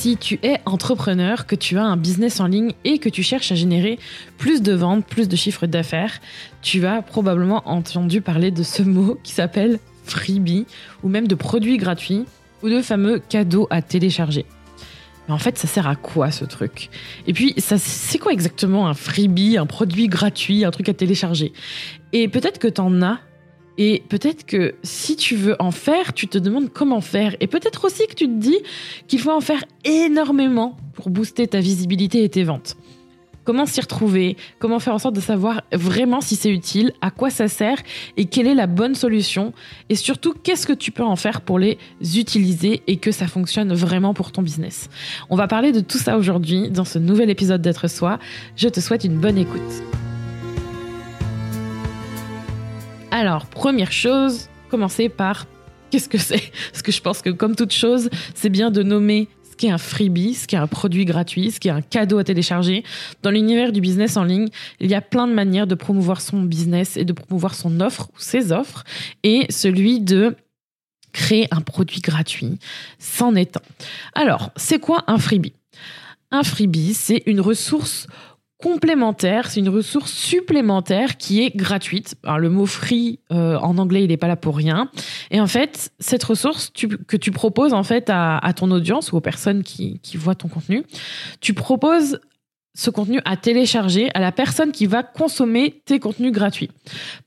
Si tu es entrepreneur, que tu as un business en ligne et que tu cherches à générer plus de ventes, plus de chiffres d'affaires, tu as probablement entendu parler de ce mot qui s'appelle freebie ou même de produits gratuits ou de fameux cadeaux à télécharger. Mais en fait, ça sert à quoi ce truc? Et puis, c'est quoi exactement un freebie, un produit gratuit, un truc à télécharger? Et peut-être que tu en as et peut-être que si tu veux en faire, tu te demandes comment faire. Et peut-être aussi que tu te dis qu'il faut en faire énormément pour booster ta visibilité et tes ventes. Comment s'y retrouver? Comment faire en sorte de savoir vraiment si c'est utile, à quoi ça sert? Et quelle est la bonne solution? Et surtout, qu'est-ce que tu peux en faire pour les utiliser et que ça fonctionne vraiment pour ton business? On va parler de tout ça aujourd'hui dans ce nouvel épisode d'être soi. Je te souhaite une bonne écoute. Alors, première chose, commencer par qu'est-ce que c'est? Parce que je pense que comme toute chose, c'est bien de nommer ce qui est un freebie, ce qui est un produit gratuit, ce qui est un cadeau à télécharger. Dans l'univers du business en ligne, il y a plein de manières de promouvoir son business et de promouvoir son offre ou ses offres. Et celui de créer un produit gratuit, c'en est un. Alors, c'est quoi un freebie? Un freebie, c'est une ressource complémentaire, c'est une ressource supplémentaire qui est gratuite. Alors, le mot free euh, en anglais, il n'est pas là pour rien. Et en fait, cette ressource que tu proposes en fait à, ton audience ou aux personnes qui, qui voient ton contenu, tu proposes ce contenu à télécharger à la personne qui va consommer tes contenus gratuits.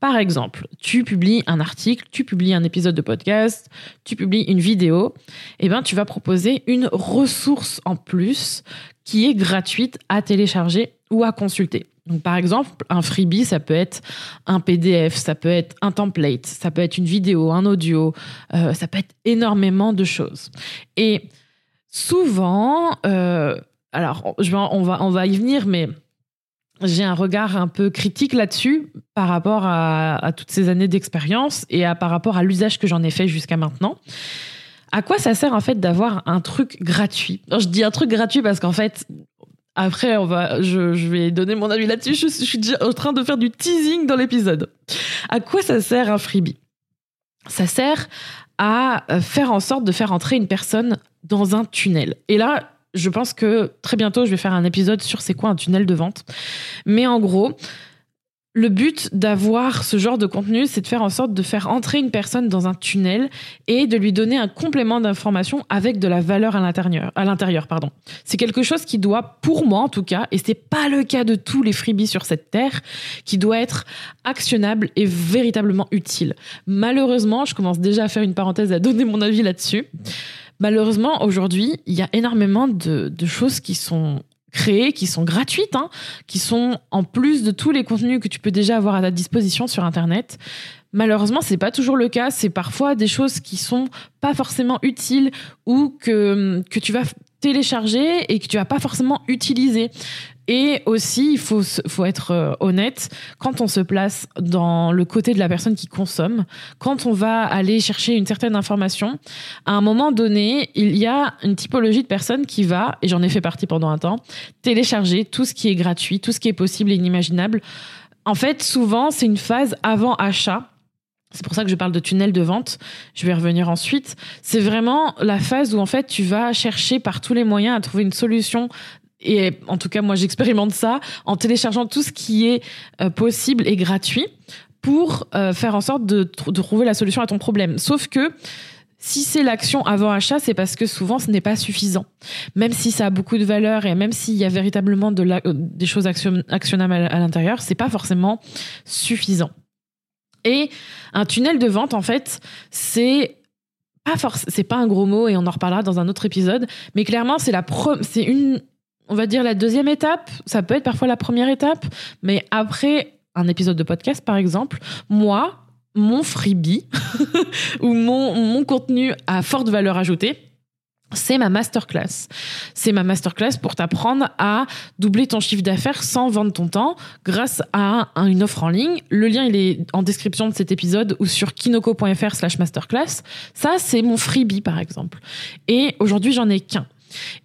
Par exemple, tu publies un article, tu publies un épisode de podcast, tu publies une vidéo, et eh ben tu vas proposer une ressource en plus qui est gratuite à télécharger ou à consulter. Donc, par exemple, un freebie, ça peut être un PDF, ça peut être un template, ça peut être une vidéo, un audio, euh, ça peut être énormément de choses. Et souvent, euh, alors on, va, on va y venir, mais j'ai un regard un peu critique là-dessus par rapport à, toutes ces années d'expérience et à, par rapport à l'usage que j'en ai fait jusqu'à maintenant. À quoi ça sert en fait d'avoir un truc gratuit? Je dis un truc gratuit parce qu'en fait, après, on va, je, vais donner mon avis là-dessus. Je, je, suis déjà en train de faire du teasing dans l'épisode. À quoi ça sert un freebie? Ça sert à euh, faire en sorte de faire entrer une personne dans un tunnel. Et là, je pense que très bientôt, je vais faire un épisode sur c'est quoi un tunnel de vente. Mais en gros, le but d'avoir ce genre de contenu, c'est de faire en sorte de faire entrer une personne dans un tunnel et de lui donner un complément d'information avec de la valeur à l'intérieur. Pardon. C'est quelque chose qui doit, pour moi en tout cas, et c'est pas le cas de tous les freebies sur cette terre, qui doit être actionnable et véritablement utile. Malheureusement, je commence déjà à faire une parenthèse à donner mon avis là-dessus. Malheureusement, aujourd'hui, il y a énormément de choses qui sont créées, qui sont gratuites, hein, qui sont en plus de tous les contenus que tu peux déjà avoir à ta disposition sur Internet. Malheureusement, c'est pas toujours le cas. C'est parfois des choses qui sont pas forcément utiles ou que, que tu vas télécharger et que tu vas pas forcément utiliser. Et aussi, il faut, être euh, honnête, quand on se place dans le côté de la personne qui consomme, quand on va aller chercher une certaine information, à un moment donné, il y a une typologie de personnes qui va, et j'en ai fait partie pendant un temps, télécharger tout ce qui est gratuit, tout ce qui est possible et inimaginable. En fait, souvent, c'est une phase avant achat. C'est pour ça que je parle de tunnel de vente. Je vais revenir ensuite. C'est vraiment la phase où en fait tu vas chercher par tous les moyens à trouver une solution et en tout cas, moi, j'expérimente ça en téléchargeant tout ce qui est euh, possible et gratuit pour euh, faire en sorte de, trouver la solution à ton problème. Sauf que si c'est l'action avant achat, c'est parce que souvent ce n'est pas suffisant. Même si ça a beaucoup de valeur et même s'il y a véritablement de la, euh, des choses actionnables à l'intérieur, c'est pas forcément suffisant. Et un tunnel de vente, en fait, c'est pas pas un gros mot et on en reparlera dans un autre épisode, mais clairement c'est la c'est une on va dire la deuxième étape, ça peut être parfois la première étape, mais après un épisode de podcast par exemple, moi, mon freebie ou mon, contenu à forte valeur ajoutée c'est ma masterclass. C'est ma masterclass pour t'apprendre à doubler ton chiffre d'affaires sans vendre ton temps grâce à une offre en ligne. Le lien, il est en description de cet épisode ou sur kinoko.fr slash masterclass. Ça, c'est mon freebie, par exemple. Et aujourd'hui, j'en ai qu'un.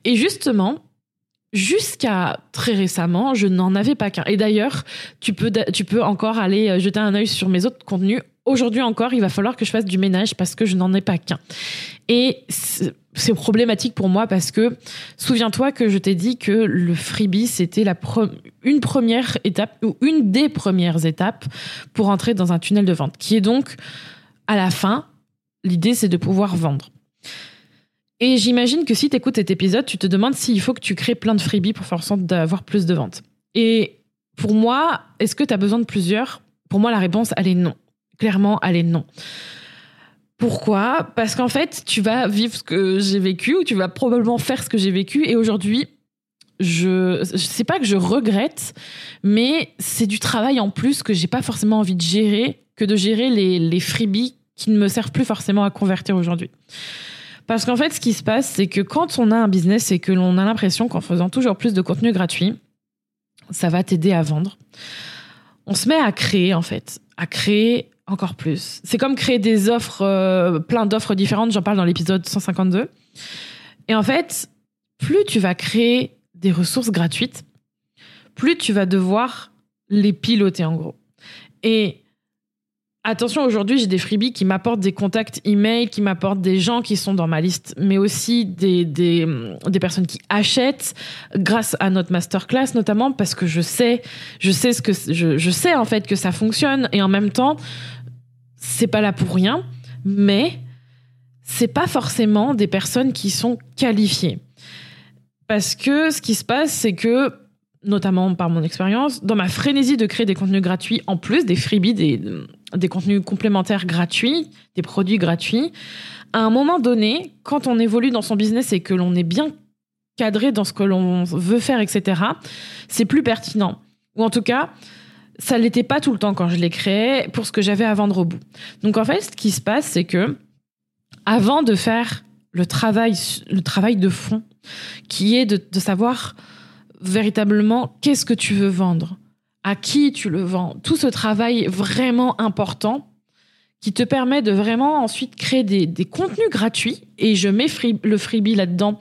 Et justement, Jusqu'à très récemment, je n'en avais pas qu'un. Et d'ailleurs, tu peux, tu peux encore aller euh, jeter un œil sur mes autres contenus. Aujourd'hui encore, il va falloir que je fasse du ménage parce que je n'en ai pas qu'un. Et c'est problématique pour moi parce que souviens-toi que je t'ai dit que le freebie c'était une première étape ou une des premières étapes pour entrer dans un tunnel de vente qui est donc à la fin l'idée c'est de pouvoir vendre. Et j'imagine que si tu écoutes cet épisode, tu te demandes s'il faut que tu crées plein de freebies pour faire en sorte d'avoir plus de ventes. Et pour moi, est-ce que tu as besoin de plusieurs? Pour moi, la réponse, elle est non. Clairement, elle est non. Pourquoi? Parce qu'en fait, tu vas vivre ce que j'ai vécu ou tu vas probablement faire ce que j'ai vécu. Et aujourd'hui, je, je sais pas que je regrette, mais c'est du travail en plus que j'ai pas forcément envie de gérer que de gérer les, les freebies qui ne me servent plus forcément à convertir aujourd'hui. Parce qu'en fait, ce qui se passe, c'est que quand on a un business et que l'on a l'impression qu'en faisant toujours plus de contenu gratuit, ça va t'aider à vendre, on se met à créer, en fait, à créer encore plus. C'est comme créer des offres, euh, plein d'offres différentes, j'en parle dans l'épisode 152. Et en fait, plus tu vas créer des ressources gratuites, plus tu vas devoir les piloter en gros. Et Attention, aujourd'hui, j'ai des freebies qui m'apportent des contacts email, qui m'apportent des gens qui sont dans ma liste, mais aussi des, des, personnes qui achètent grâce à notre masterclass, notamment parce que je sais, je sais ce que, je, je sais en fait que ça fonctionne et en même temps, c'est pas là pour rien, mais c'est pas forcément des personnes qui sont qualifiées. Parce que ce qui se passe, c'est que notamment par mon expérience, dans ma frénésie de créer des contenus gratuits en plus, des freebies, des, des contenus complémentaires gratuits, des produits gratuits, à un moment donné, quand on évolue dans son business et que l'on est bien cadré dans ce que l'on veut faire, etc., c'est plus pertinent. Ou en tout cas, ça l'était pas tout le temps quand je l'ai créé pour ce que j'avais à vendre au bout. Donc en fait, ce qui se passe, c'est que avant de faire le travail, le travail de fond, qui est de, de savoir véritablement qu'est-ce que tu veux vendre, à qui tu le vends, tout ce travail vraiment important qui te permet de vraiment ensuite créer des, contenus gratuits, et je mets le freebie là-dedans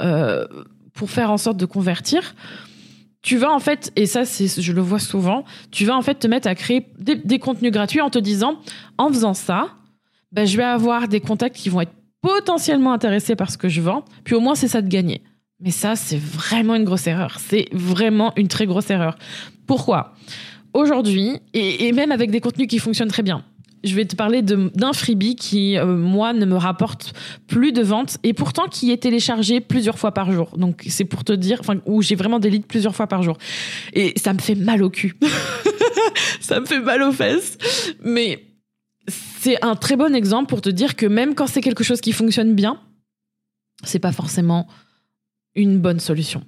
euh, pour faire en sorte de convertir, tu vas en fait, et ça c'est, je le vois souvent, tu vas en fait te mettre à créer des, contenus gratuits en te disant, en faisant ça, ben, je vais avoir des contacts qui vont être potentiellement intéressés par ce que je vends, puis au moins c'est ça de gagner. Mais ça, c'est vraiment une grosse erreur. C'est vraiment une très grosse erreur. Pourquoi? Aujourd'hui, et, même avec des contenus qui fonctionnent très bien, je vais te parler d'un freebie qui, euh, moi, ne me rapporte plus de ventes et pourtant qui est téléchargé plusieurs fois par jour. Donc, c'est pour te dire, enfin, où j'ai vraiment des leads plusieurs fois par jour. Et ça me fait mal au cul. ça me fait mal aux fesses. Mais c'est un très bon exemple pour te dire que même quand c'est quelque chose qui fonctionne bien, c'est pas forcément une bonne solution.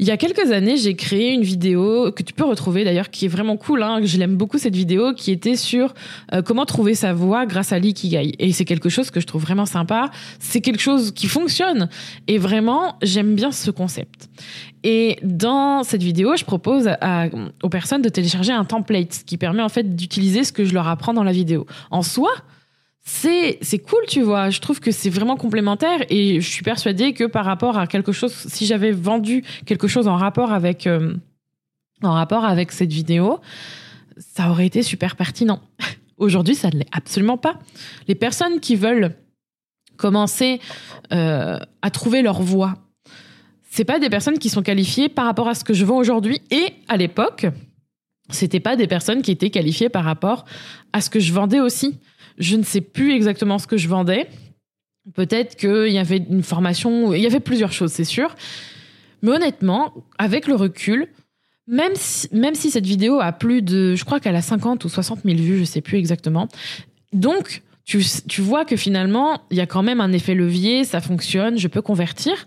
Il y a quelques années, j'ai créé une vidéo que tu peux retrouver d'ailleurs, qui est vraiment cool. Hein, je l'aime beaucoup cette vidéo, qui était sur euh, comment trouver sa voix grâce à l'ikigai. Et c'est quelque chose que je trouve vraiment sympa. C'est quelque chose qui fonctionne. Et vraiment, j'aime bien ce concept. Et dans cette vidéo, je propose aux personnes de télécharger un template qui permet en fait d'utiliser ce que je leur apprends dans la vidéo. En soi, c'est c'est cool tu vois. Je trouve que c'est vraiment complémentaire et je suis persuadée que par rapport à quelque chose si j'avais vendu quelque chose en rapport avec euh, en rapport avec cette vidéo ça aurait été super pertinent. Aujourd'hui ça ne l'est absolument pas. Les personnes qui veulent commencer euh, à trouver leur voie c'est pas des personnes qui sont qualifiées par rapport à ce que je vends aujourd'hui. Et à l'époque c'était pas des personnes qui étaient qualifiées par rapport à ce que je vendais aussi je ne sais plus exactement ce que je vendais. Peut-être qu'il y avait une formation, il y avait plusieurs choses, c'est sûr. Mais honnêtement, avec le recul, même si, même si cette vidéo a plus de, je crois qu'elle a 50 ou 60 000 vues, je ne sais plus exactement. Donc, tu, tu vois que finalement, il y a quand même un effet levier, ça fonctionne, je peux convertir.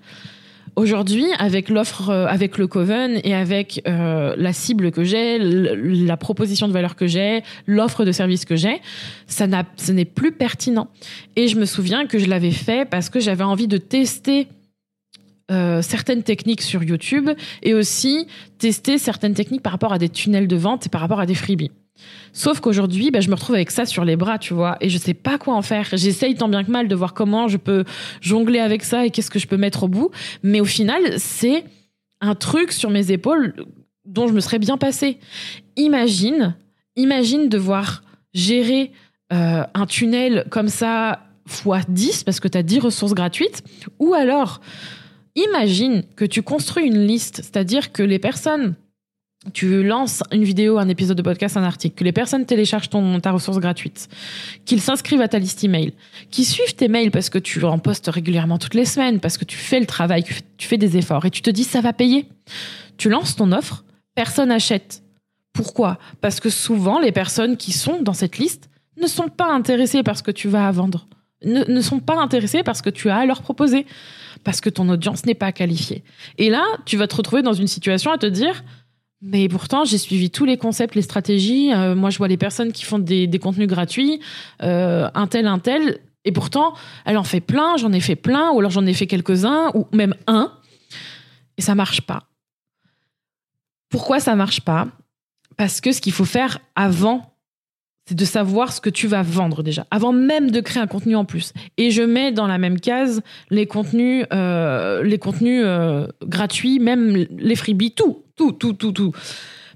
Aujourd'hui, avec l'offre, euh, avec le Coven et avec euh, la cible que j'ai, la proposition de valeur que j'ai, l'offre de service que j'ai, ça n'a, ce n'est plus pertinent. Et je me souviens que je l'avais fait parce que j'avais envie de tester euh, certaines techniques sur YouTube et aussi tester certaines techniques par rapport à des tunnels de vente et par rapport à des freebies. Sauf qu'aujourd'hui, bah, je me retrouve avec ça sur les bras, tu vois, et je sais pas quoi en faire. J'essaye tant bien que mal de voir comment je peux jongler avec ça et qu'est-ce que je peux mettre au bout. Mais au final, c'est un truc sur mes épaules dont je me serais bien passé. Imagine, imagine devoir gérer euh, un tunnel comme ça fois 10 parce que tu as 10 ressources gratuites ou alors imagine que tu construis une liste, c'est-à-dire que les personnes tu lances une vidéo, un épisode de podcast, un article, que les personnes téléchargent ton, ta ressource gratuite, qu'ils s'inscrivent à ta liste email, qu'ils suivent tes mails parce que tu en postes régulièrement toutes les semaines, parce que tu fais le travail, que tu fais des efforts et tu te dis ça va payer. Tu lances ton offre, personne achète. Pourquoi? Parce que souvent, les personnes qui sont dans cette liste ne sont pas intéressées par ce que tu vas vendre, ne, ne sont pas intéressées par ce que tu as à leur proposer, parce que ton audience n'est pas qualifiée. Et là, tu vas te retrouver dans une situation à te dire mais pourtant, j'ai suivi tous les concepts, les stratégies. Euh, moi, je vois les personnes qui font des, contenus gratuits, euh, un tel, un tel. Et pourtant, elle en fait plein, j'en ai fait plein, ou alors j'en ai fait quelques-uns, ou même un. Et ça marche pas. Pourquoi ça marche pas? Parce que ce qu'il faut faire avant, c'est de savoir ce que tu vas vendre déjà, avant même de créer un contenu en plus. Et je mets dans la même case les contenus, euh, les contenus gratuits, même les freebies, tout, tout, tout, tout, tout.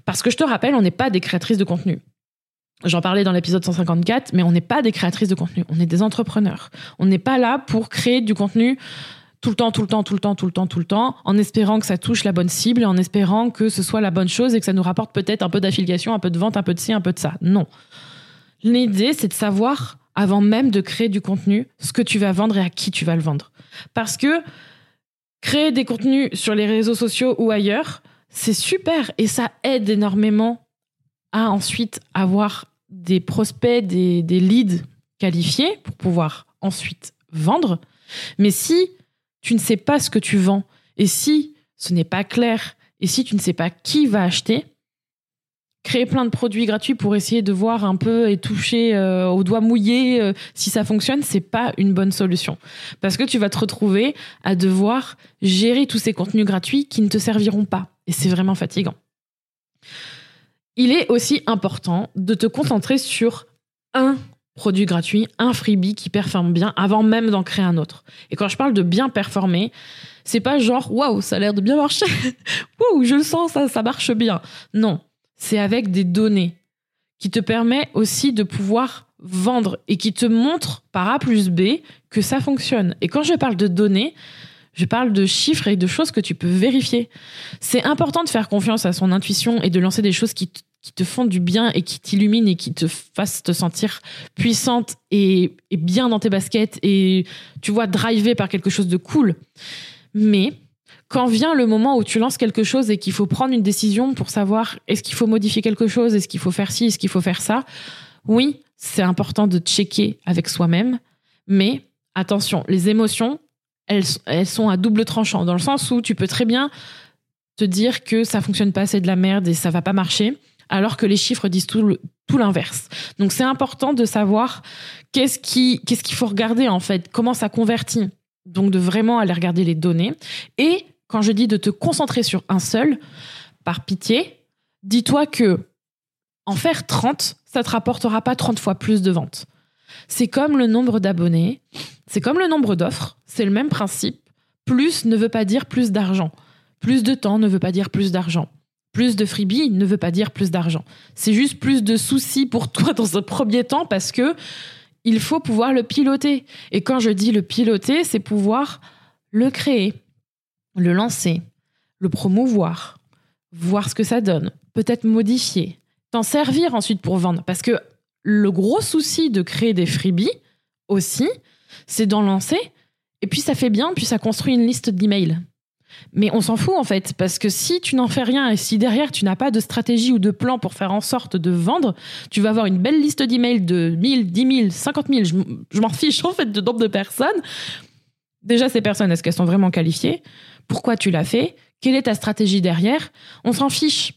Parce que je te rappelle, on n'est pas des créatrices de contenu. J'en parlais dans l'épisode 154, mais on n'est pas des créatrices de contenu, on est des entrepreneurs. On n'est pas là pour créer du contenu tout le temps, tout le temps, tout le temps, tout le temps, tout le temps, en espérant que ça touche la bonne cible, en espérant que ce soit la bonne chose et que ça nous rapporte peut-être un peu d'affiliation, un peu de vente, un peu de ci, un peu de ça. Non. L'idée, c'est de savoir, avant même de créer du contenu, ce que tu vas vendre et à qui tu vas le vendre. Parce que créer des contenus sur les réseaux sociaux ou ailleurs, c'est super et ça aide énormément à ensuite avoir des prospects, des, leads qualifiés pour pouvoir ensuite vendre. Mais si tu ne sais pas ce que tu vends et si ce n'est pas clair et si tu ne sais pas qui va acheter, créer plein de produits gratuits pour essayer de voir un peu et toucher euh, au doigt mouillé euh, si ça fonctionne, c'est pas une bonne solution. Parce que tu vas te retrouver à devoir gérer tous ces contenus gratuits qui ne te serviront pas. Et c'est vraiment fatigant. Il est aussi important de te concentrer sur un produit gratuit, un freebie qui performe bien avant même d'en créer un autre. Et quand je parle de bien performer, c'est pas genre waouh, ça a l'air de bien marcher. Waouh, je le sens, ça, ça marche bien. Non, c'est avec des données qui te permet aussi de pouvoir vendre et qui te montre par A plus B que ça fonctionne. Et quand je parle de données, je parle de chiffres et de choses que tu peux vérifier. C'est important de faire confiance à son intuition et de lancer des choses qui, qui te font du bien et qui t'illuminent et qui te fassent te sentir puissante et, bien dans tes baskets et tu vois, drivée par quelque chose de cool. Mais quand vient le moment où tu lances quelque chose et qu'il faut prendre une décision pour savoir est-ce qu'il faut modifier quelque chose, est-ce qu'il faut faire ci, est-ce qu'il faut faire ça, oui, c'est important de checker avec soi-même, mais attention, les émotions, elles, elles sont à double tranchant, dans le sens où tu peux très bien te dire que ça fonctionne pas, c'est de la merde et ça va pas marcher, alors que les chiffres disent tout, l'inverse. Donc c'est important de savoir qu'est-ce qui, qu'est-ce qu'il faut regarder en fait, comment ça convertit. Donc de vraiment aller regarder les données. Et quand je dis de te concentrer sur un seul, par pitié, dis-toi que en faire 30, ça te rapportera pas 30 fois plus de ventes. C'est comme le nombre d'abonnés, c'est comme le nombre d'offres, c'est le même principe. Plus ne veut pas dire plus d'argent. Plus de temps ne veut pas dire plus d'argent. Plus de freebie ne veut pas dire plus d'argent. C'est juste plus de soucis pour toi dans un premier temps parce que il faut pouvoir le piloter. Et quand je dis le piloter, c'est pouvoir le créer, le lancer, le promouvoir, voir ce que ça donne, peut-être modifier, t'en servir ensuite pour vendre. Parce que le gros souci de créer des freebies aussi, c'est d'en lancer, et puis ça fait bien, puis ça construit une liste d'emails. Mais on s'en fout en fait, parce que si tu n'en fais rien et si derrière tu n'as pas de stratégie ou de plan pour faire en sorte de vendre, tu vas avoir une belle liste d'emails de 1000, 10 000, 50 000, je, m'en fiche en fait de nombre de personnes. Déjà, ces personnes, est-ce qu'elles sont vraiment qualifiées? Pourquoi tu l'as fait, quelle est ta stratégie derrière? On s'en fiche.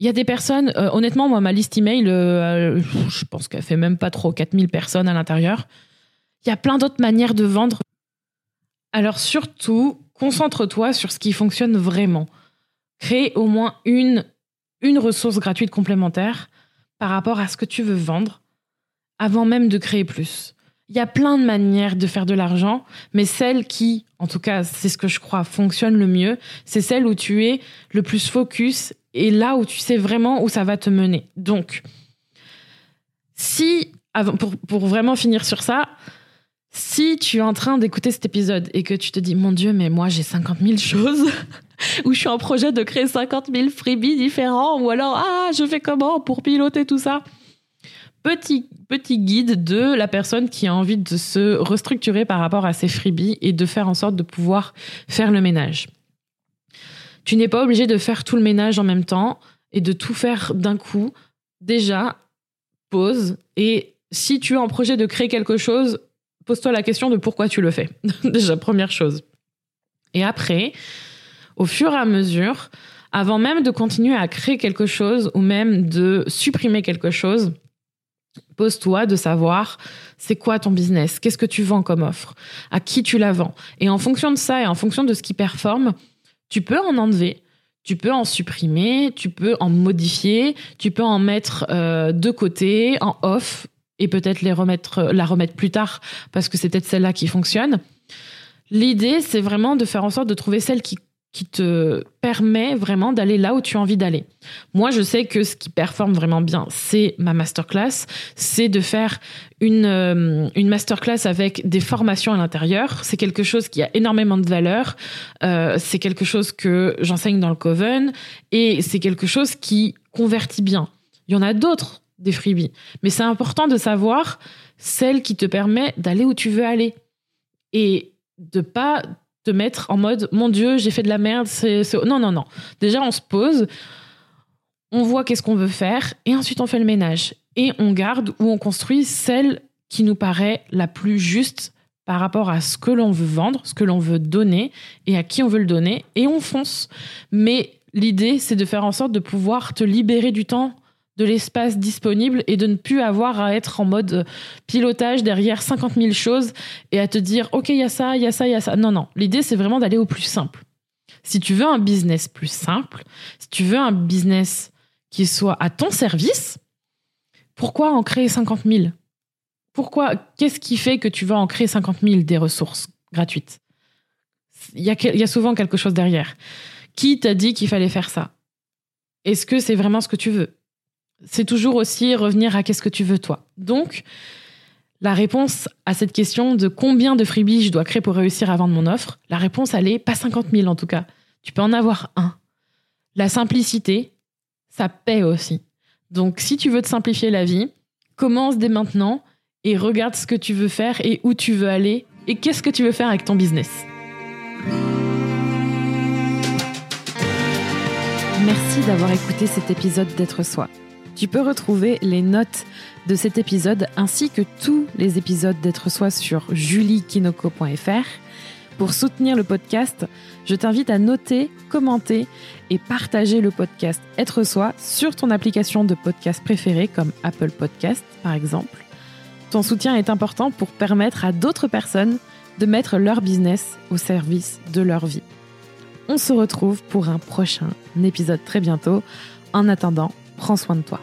Il y a des personnes, euh, honnêtement, moi, ma liste email, euh, je pense qu'elle fait même pas trop 4000 personnes à l'intérieur. Il y a plein d'autres manières de vendre. Alors surtout, concentre-toi sur ce qui fonctionne vraiment. Crée au moins une, ressource gratuite complémentaire par rapport à ce que tu veux vendre avant même de créer plus. Il y a plein de manières de faire de l'argent, mais celle qui, en tout cas, c'est ce que je crois, fonctionne le mieux, c'est celle où tu es le plus focus et là où tu sais vraiment où ça va te mener. Donc, si, pour vraiment finir sur ça, si tu es en train d'écouter cet épisode et que tu te dis, mon Dieu, mais moi j'ai 50 000 choses, ou je suis en projet de créer 50 000 freebies différents, ou alors, ah, je fais comment pour piloter tout ça? Petit, petit guide de la personne qui a envie de se restructurer par rapport à ses freebies et de faire en sorte de pouvoir faire le ménage. Tu n'es pas obligé de faire tout le ménage en même temps et de tout faire d'un coup. Déjà, pause. Et si tu es en projet de créer quelque chose, pose-toi la question de pourquoi tu le fais. Déjà, première chose. Et après, au fur et à mesure, avant même de continuer à créer quelque chose ou même de supprimer quelque chose, pose-toi de savoir c'est quoi ton business, qu'est-ce que tu vends comme offre, à qui tu la vends? Et en fonction de ça et en fonction de ce qui performe, tu peux en enlever, tu peux en supprimer, tu peux en modifier, tu peux en mettre euh, de côté, en off, et peut-être les remettre, la remettre plus tard parce que c'est peut-être celle-là qui fonctionne. L'idée, c'est vraiment de faire en sorte de trouver celle qui qui te permet vraiment d'aller là où tu as envie d'aller. Moi, je sais que ce qui performe vraiment bien, c'est ma masterclass, c'est de faire une, euh, une masterclass avec des formations à l'intérieur. C'est quelque chose qui a énormément de valeur, euh, c'est quelque chose que j'enseigne dans le Coven et c'est quelque chose qui convertit bien. Il y en a d'autres des freebies. Mais c'est important de savoir celle qui te permet d'aller où tu veux aller. Et de pas te mettre en mode mon Dieu, j'ai fait de la merde. C'est, Non, non, non. Déjà, on se pose, on voit qu'est-ce qu'on veut faire, et ensuite on fait le ménage. Et on garde ou on construit celle qui nous paraît la plus juste par rapport à ce que l'on veut vendre, ce que l'on veut donner et à qui on veut le donner, et on fonce. Mais l'idée, c'est de faire en sorte de pouvoir te libérer du temps de l'espace disponible et de ne plus avoir à être en mode pilotage derrière 50 000 choses et à te dire, OK, il y a ça, il y a ça, il y a ça. Non, non. L'idée, c'est vraiment d'aller au plus simple. Si tu veux un business plus simple, si tu veux un business qui soit à ton service, pourquoi en créer 50 000 Pourquoi Qu'est-ce qui fait que tu vas en créer 50 000 des ressources gratuites? Il y a souvent quelque chose derrière. Qui t'a dit qu'il fallait faire ça? Est-ce que c'est vraiment ce que tu veux? C'est toujours aussi revenir à qu'est-ce que tu veux toi. Donc, la réponse à cette question de combien de freebies je dois créer pour réussir à vendre mon offre, la réponse, elle est pas 50 000 en tout cas. Tu peux en avoir un. La simplicité, ça paie aussi. Donc, si tu veux te simplifier la vie, commence dès maintenant et regarde ce que tu veux faire et où tu veux aller et qu'est-ce que tu veux faire avec ton business. Merci d'avoir écouté cet épisode d'être soi. Tu peux retrouver les notes de cet épisode ainsi que tous les épisodes d'être soi sur juliekinoko.fr. Pour soutenir le podcast, je t'invite à noter, commenter et partager le podcast Être soi sur ton application de podcast préférée comme Apple Podcast par exemple. Ton soutien est important pour permettre à d'autres personnes de mettre leur business au service de leur vie. On se retrouve pour un prochain épisode très bientôt. En attendant, prends soin de toi.